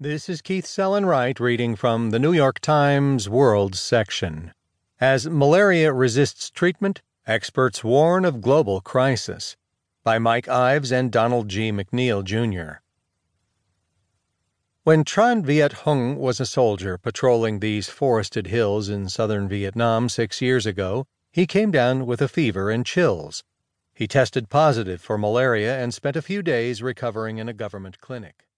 This is Keith Sellon-Wright reading from the New York Times World section. As malaria resists treatment, experts warn of global crisis. By Mike Ives and Donald G. McNeil, Jr. When Tran Viet Hung was a soldier patrolling these forested hills in southern Vietnam six years ago, he came down with a fever and chills. He tested positive for malaria and spent a few days recovering in a government clinic.